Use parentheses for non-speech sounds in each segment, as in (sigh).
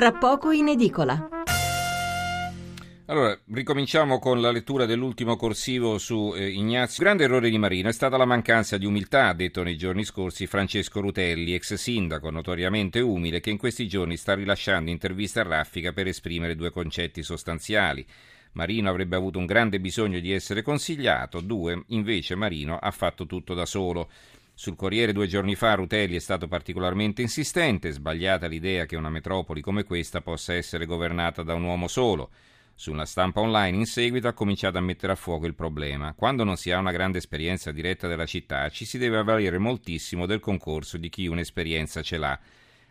tra poco in edicola. Allora, ricominciamo con la lettura dell'ultimo corsivo su eh, Ignazio. Grande errore di Marino è stata la mancanza di umiltà, ha detto nei giorni scorsi Francesco Rutelli, ex sindaco notoriamente umile, che in questi giorni sta rilasciando interviste a raffica per esprimere due concetti sostanziali. Marino avrebbe avuto un grande bisogno di essere consigliato, due, invece Marino ha fatto tutto da solo. Sul Corriere due giorni fa Rutelli è stato particolarmente insistente, sbagliata l'idea che una metropoli come questa possa essere governata da un uomo solo. Sulla stampa online in seguito ha cominciato a mettere a fuoco il problema. Quando non si ha una grande esperienza diretta della città, ci si deve avvalere moltissimo del concorso di chi un'esperienza ce l'ha.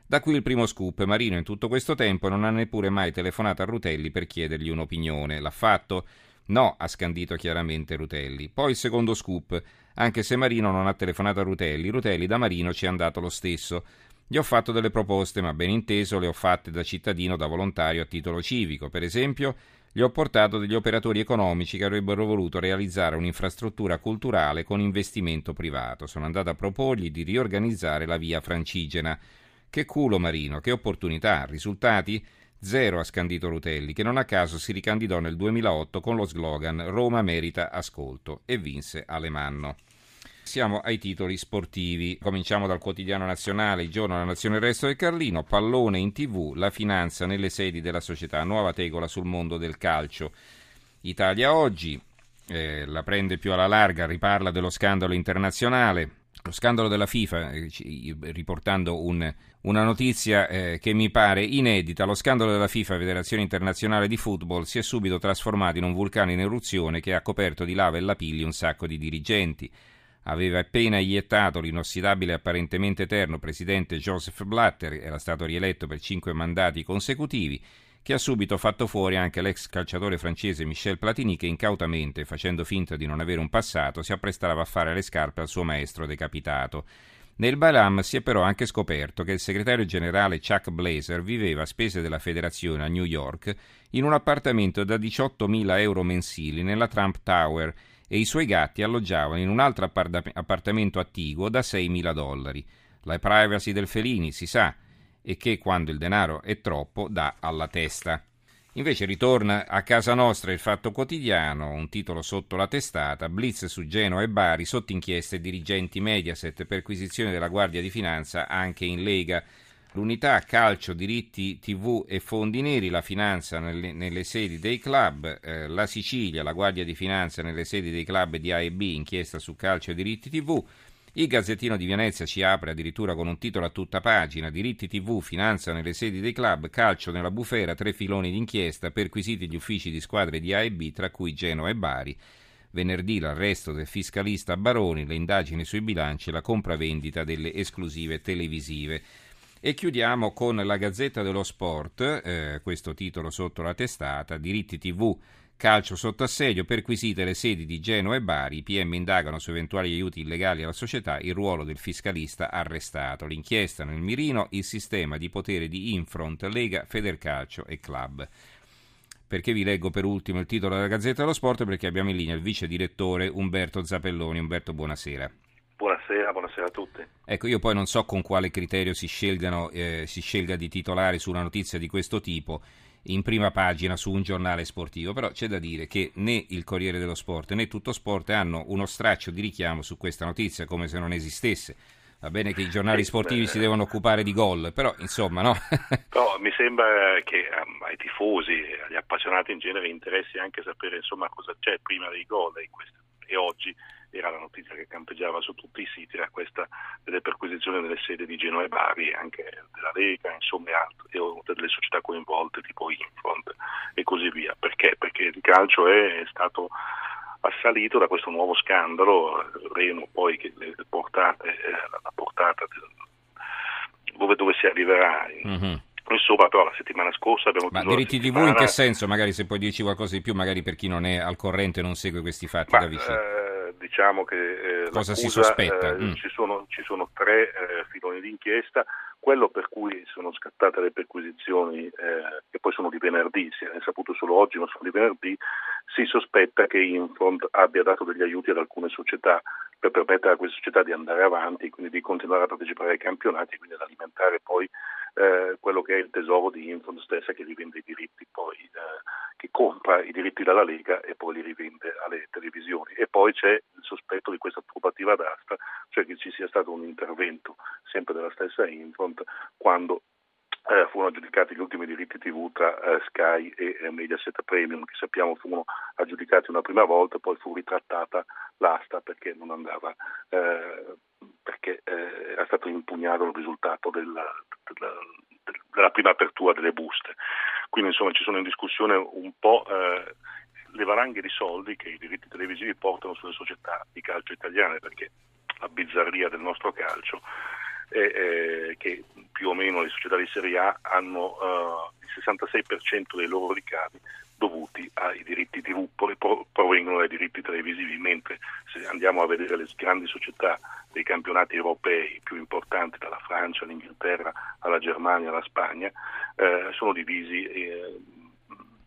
Da qui il primo scoop. Marino in tutto questo tempo non ha neppure mai telefonato a Rutelli per chiedergli un'opinione. L'ha fatto? No, ha scandito chiaramente Rutelli. Poi il secondo scoop. Anche se Marino non ha telefonato a Rutelli, Rutelli da Marino ci è andato lo stesso. Gli ho fatto delle proposte, ma ben inteso le ho fatte da cittadino, da volontario a titolo civico. Per esempio, gli ho portato degli operatori economici che avrebbero voluto realizzare un'infrastruttura culturale con investimento privato. Sono andato a proporgli di riorganizzare la via Francigena. Che culo Marino, che opportunità, risultati? Zero ha scandito Rutelli, che non a caso si ricandidò nel 2008 con lo slogan Roma merita ascolto e vinse Alemanno. Siamo ai titoli sportivi. Cominciamo dal quotidiano nazionale, il giorno La Nazione il Resto del Carlino, pallone in tv, la finanza nelle sedi della società, nuova tegola sul mondo del calcio. Italia oggi, eh, la prende più alla larga, riparla dello scandalo internazionale, lo scandalo della FIFA, eh, riportando un, una notizia eh, che mi pare inedita, lo scandalo della FIFA, Federazione Internazionale di Football, si è subito trasformato in un vulcano in eruzione che ha coperto di lava e lapilli un sacco di dirigenti. Aveva appena iettato l'inossidabile e apparentemente eterno presidente Joseph Blatter, era stato rieletto per cinque mandati consecutivi, che ha subito fatto fuori anche l'ex calciatore francese Michel Platini che incautamente, facendo finta di non avere un passato, si apprestava a fare le scarpe al suo maestro decapitato. Nel Balam si è però anche scoperto che il segretario generale Chuck Blazer viveva a spese della federazione a New York in un appartamento da 18.000 euro mensili nella Trump Tower e i suoi gatti alloggiavano in un altro appartamento attiguo da 6.000 dollari. La privacy del felini si sa e che quando il denaro è troppo dà alla testa. Invece ritorna a casa nostra il Fatto Quotidiano, un titolo sotto la testata, Blitz su Genoa e Bari, sotto inchieste dirigenti Mediaset, perquisizione della Guardia di Finanza anche in Lega. L'unità calcio, diritti TV e fondi neri, la finanza nelle, nelle sedi dei club, eh, la Sicilia, la Guardia di Finanza nelle sedi dei club di A e B, inchiesta su calcio e diritti TV. Il Gazzettino di Venezia ci apre addirittura con un titolo a tutta pagina: Diritti TV, finanza nelle sedi dei club, calcio nella bufera, tre filoni d'inchiesta, perquisiti gli uffici di squadre di A e B, tra cui Genoa e Bari. Venerdì l'arresto del fiscalista Baroni, le indagini sui bilanci e la compravendita delle esclusive televisive. E chiudiamo con la Gazzetta dello Sport, eh, questo titolo sotto la testata, diritti TV, calcio sotto assedio, perquisite le sedi di Genoa e Bari, i PM indagano su eventuali aiuti illegali alla società, il ruolo del fiscalista arrestato, l'inchiesta nel mirino, il sistema di potere di Infront, Lega, Federcalcio e Club. Perché vi leggo per ultimo il titolo della Gazzetta dello Sport? Perché abbiamo in linea il vice direttore Umberto Zapelloni. Umberto, buonasera. Buonasera, buonasera a tutti. Ecco, io poi non so con quale criterio si, eh, si scelga di titolare su una notizia di questo tipo in prima pagina su un giornale sportivo, però c'è da dire che né il Corriere dello Sport né tutto Sport hanno uno straccio di richiamo su questa notizia come se non esistesse. Va bene che i giornali sportivi si devono occupare di gol, però insomma no. (laughs) però mi sembra che um, ai tifosi, agli appassionati in genere interessi anche sapere insomma cosa c'è prima dei gol e oggi era la notizia che campeggiava su tutti i siti, era questa delle perquisizioni delle sedi di Genoa e Bari, anche della Lega, insomma, e delle società coinvolte tipo Infront e così via. Perché? Perché il calcio è stato assalito da questo nuovo scandalo, Reno poi che le portate, eh, la portata dove, dove si arriverà. Mm-hmm. Insomma, però la settimana scorsa abbiamo Ma diritti TV in che senso? Magari se puoi dirci qualcosa di più, magari per chi non è al corrente e non segue questi fatti Ma, da vicino. Eh, diciamo che eh, Cosa si sospetta? Eh, mm. ci, sono, ci, sono, tre eh, filoni d'inchiesta, quello per cui sono scattate le perquisizioni, eh, che poi sono di venerdì, si è saputo solo oggi, ma sono di venerdì, si sospetta che Infront abbia dato degli aiuti ad alcune società per permettere a queste società di andare avanti, quindi di continuare a partecipare ai campionati, quindi ad alimentare poi eh, quello che è il tesoro di Infond stessa che rivende i diritti poi, eh, che compra i diritti dalla Lega e poi li rivende alle televisioni. E poi c'è il sospetto di questa turbativa d'asta, cioè che ci sia stato un intervento sempre della stessa Infond quando eh, furono aggiudicati gli ultimi diritti TV tra eh, Sky e eh, Mediaset Premium, che sappiamo furono aggiudicati una prima volta, poi fu ritrattata l'asta perché non andava, eh, perché eh, era stato impugnato il risultato della, della, della, prima apertura delle buste. Quindi insomma ci sono in discussione un po' eh, le valanghe di soldi che i diritti televisivi portano sulle società di calcio italiane, perché la bizzarria del nostro calcio è che più o meno le società di Serie A hanno uh, il 66% dei loro ricavi dovuti ai diritti TV, provengono dai diritti televisivi, mentre se andiamo a vedere le grandi società dei campionati europei più importanti, dalla Francia all'Inghilterra alla Germania alla Spagna, eh, sono divisi eh,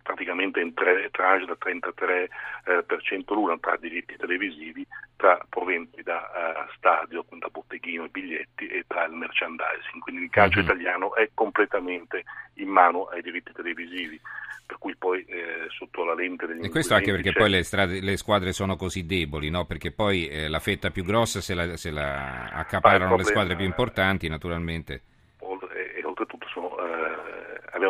praticamente in tre tranche da 33% eh, l'una tra diritti televisivi, tra proventi da uh, stadio, da botteghino e biglietti e tra il merchandising. Quindi il calcio mm-hmm. italiano è completamente in mano ai diritti televisivi. Per cui poi eh, sotto la lente degli E questo anche perché c'è... poi le, strade, le, squadre sono così deboli, no? perché poi eh, la fetta più grossa se la, se la accaparano le squadre più importanti naturalmente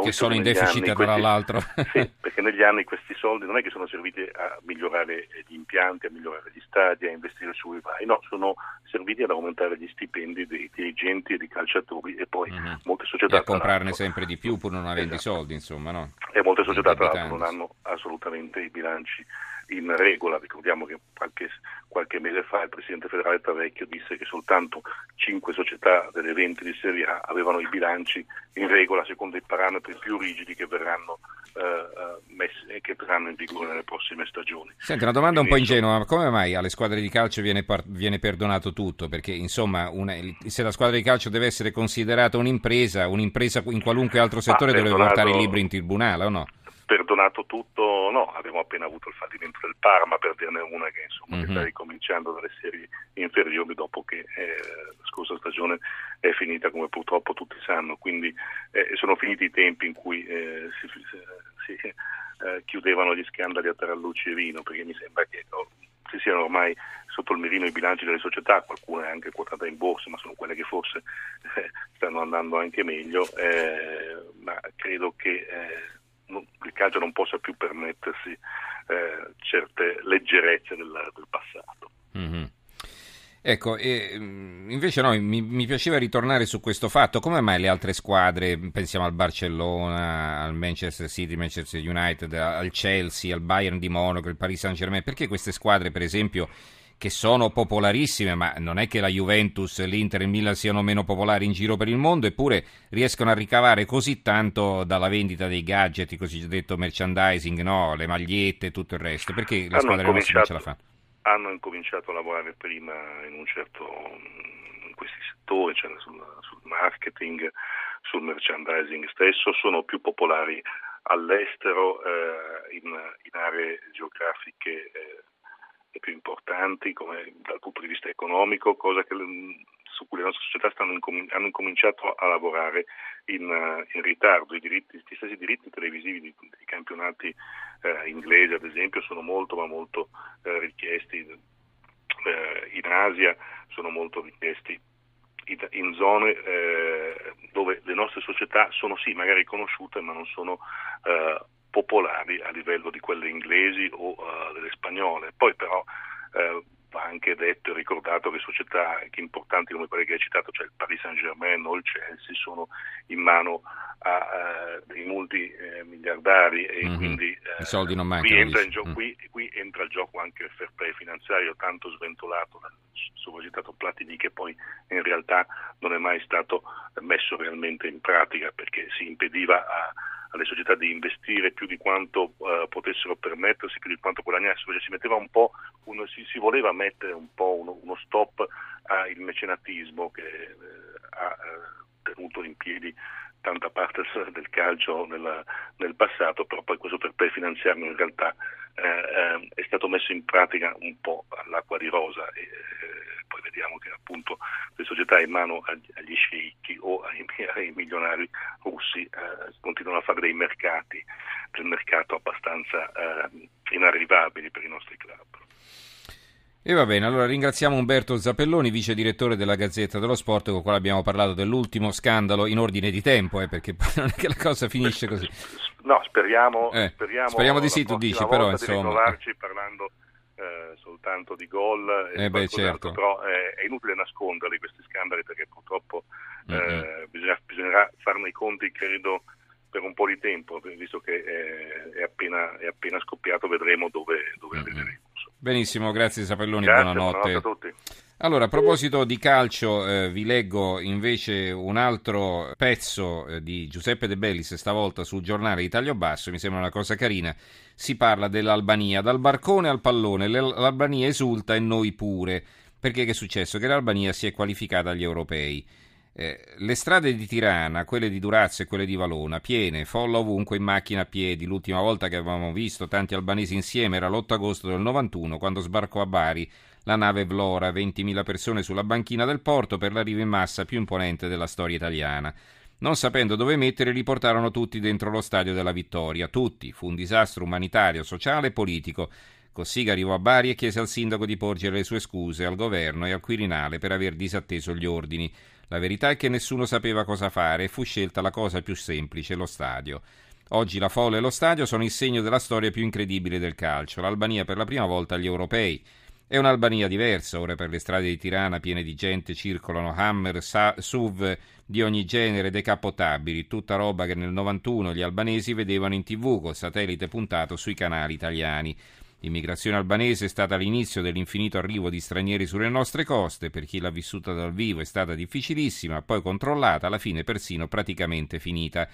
che sono in deficit tra questi, l'altro. (laughs) Sì, perché negli anni questi soldi non è che sono serviti a migliorare gli impianti, a migliorare gli stadi, a investire sui vai, no, sono serviti ad aumentare gli stipendi dei dirigenti e dei calciatori e poi mm-hmm. molte società... E a comprarne sempre di più pur non avendo esatto. i soldi, insomma, no? E molte società tra l'altro non hanno assolutamente i bilanci in regola. Ricordiamo che qualche, qualche, mese fa il Presidente federale Tavecchio disse che soltanto 5 società delle 20 di Serie A avevano i bilanci in regola secondo i parametri più rigidi che verranno, eh, eh messi, che verranno in vigore nelle prossime stagioni. Senti, una domanda Quindi, un po' ingenua, ma come mai alle squadre di calcio viene, par- viene perdonato tutto? Perché insomma, una, se la squadra di calcio deve essere considerata un'impresa, un'impresa in qualunque altro settore deve portare i libri in tribunale o no? Perdonato tutto, no, abbiamo appena avuto il fallimento del Parma per dirne una che insomma mm-hmm. sta ricominciando dalle serie inferiori dopo che eh, la scorsa stagione è finita come purtroppo tutti sanno, quindi eh, sono finiti i tempi in cui eh, si, si eh, chiudevano gli scandali a tarallucci e vino perché mi sembra che oh, ci siano ormai sotto il mirino i bilanci delle società, qualcuna è anche quotata in borsa, ma sono quelle che forse eh, stanno andando anche meglio, eh, ma credo che il calcio non possa più permettersi eh, certe leggerezze del, del passato. Mm-hmm. Ecco, e, mm, invece no, mi, mi, piaceva ritornare su questo fatto. Come mai le altre squadre, pensiamo al Barcellona, al Manchester City, Manchester United, al Chelsea, al Bayern di Monaco, al Paris Saint Germain, perché queste squadre, per esempio, che sono popolarissime, ma non è che la Juventus, l'Inter e il Milan siano meno popolari in giro per il mondo, eppure riescono a ricavare così tanto dalla vendita dei gadget, cosiddetto merchandising, no? le magliette e tutto il resto. Perché la squadra nostra non ce la fa? Hanno incominciato a lavorare prima in un certo in questi settori, cioè sul, sul marketing, sul merchandising stesso, sono più popolari all'estero eh, in, in, aree geografiche eh, più importanti come, dal punto di vista economico, cosa che, su cui le nostre società incom- hanno incominciato a lavorare in, in ritardo. Diritti, gli stessi diritti televisivi dei, dei campionati eh, inglesi, ad esempio, sono molto ma molto eh, richiesti. Eh, in Asia sono molto richiesti in zone eh, dove le nostre società sono sì magari conosciute ma non sono eh, popolari a livello di quelle inglesi o uh, delle spagnole. Poi però uh, va anche detto e ricordato che società importanti come quelle che hai citato, cioè il Paris Saint Germain o il Chelsea, sono in mano a uh, dei multimiliardari e mm-hmm. quindi i soldi non mancano. Qui entra, gio- mm. qui, qui entra, il gioco anche il fair play finanziario tanto sventolato dal sopragitato Platini che poi in realtà non è mai stato messo realmente in pratica perché si impediva a alle società di investire più di quanto uh, potessero permettersi, più di quanto guadagnassero, cioè si, metteva un po uno, si, si, voleva mettere un po' uno, uno stop al mecenatismo che uh, ha uh, tenuto in piedi tanta parte del calcio nel, nel passato, però poi questo per, per finanziarlo in realtà eh, eh, è stato messo in pratica un po' all'acqua di rosa e eh, poi vediamo che appunto le società in mano agli, agli sceicchi o ai, ai milionari russi eh, continuano a fare dei mercati, del mercato abbastanza eh, inarrivabili per i nostri club. E va bene, allora ringraziamo Umberto Zappelloni, vice direttore della Gazzetta dello Sport, con il quale abbiamo parlato dell'ultimo scandalo in ordine di tempo, eh, perché (laughs) poi non è che la cosa finisce così. No, speriamo, eh, speriamo, speriamo di sì, tu dici, però insomma... Di parlando eh, soltanto di gol, eh beh, certo. però eh, è inutile nasconderli questi scandali perché purtroppo mm-hmm. Farne i conti, credo, per un po' di tempo, visto che è appena, è appena scoppiato, vedremo dove, dove mm-hmm. arriveremo. Benissimo, grazie Sapelloni, grazie, buonanotte. buonanotte a tutti. Allora, a proposito di calcio, eh, vi leggo invece un altro pezzo eh, di Giuseppe De Bellis, stavolta sul giornale Italia Basso, mi sembra una cosa carina. Si parla dell'Albania, dal barcone al pallone, l'Albania esulta e noi pure. Perché che è successo? Che l'Albania si è qualificata agli europei. Eh, le strade di Tirana, quelle di Durazzo e quelle di Valona, piene, folla ovunque in macchina a piedi. L'ultima volta che avevamo visto tanti albanesi insieme era l'8 agosto del 91, quando sbarcò a Bari la nave Vlora, 20.000 persone sulla banchina del porto per l'arrivo in massa più imponente della storia italiana. Non sapendo dove mettere, li portarono tutti dentro lo stadio della Vittoria. Tutti. Fu un disastro umanitario, sociale e politico. Cossiga arrivò a Bari e chiese al sindaco di porgere le sue scuse al governo e al Quirinale per aver disatteso gli ordini. La verità è che nessuno sapeva cosa fare e fu scelta la cosa più semplice, lo stadio. Oggi la folla e lo stadio sono il segno della storia più incredibile del calcio. L'Albania per la prima volta agli europei. È un'Albania diversa, ora per le strade di Tirana piene di gente circolano Hammer, SUV di ogni genere decappottabili, tutta roba che nel 91 gli albanesi vedevano in tv col satellite puntato sui canali italiani. L'immigrazione albanese è stata l'inizio dell'infinito arrivo di stranieri sulle nostre coste, per chi l'ha vissuta dal vivo è stata difficilissima, poi controllata, alla fine persino praticamente finita.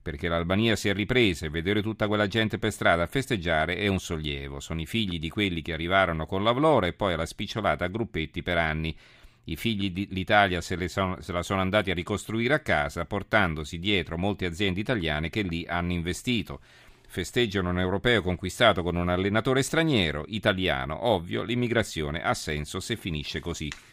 Perché l'Albania si è ripresa e vedere tutta quella gente per strada a festeggiare è un sollievo. Sono i figli di quelli che arrivarono con la Vlora e poi alla spicciolata a gruppetti per anni. I figli dell'Italia se, se la sono andati a ricostruire a casa, portandosi dietro molte aziende italiane che lì hanno investito festeggiano un europeo conquistato con un allenatore straniero, italiano, ovvio, l'immigrazione ha senso se finisce così.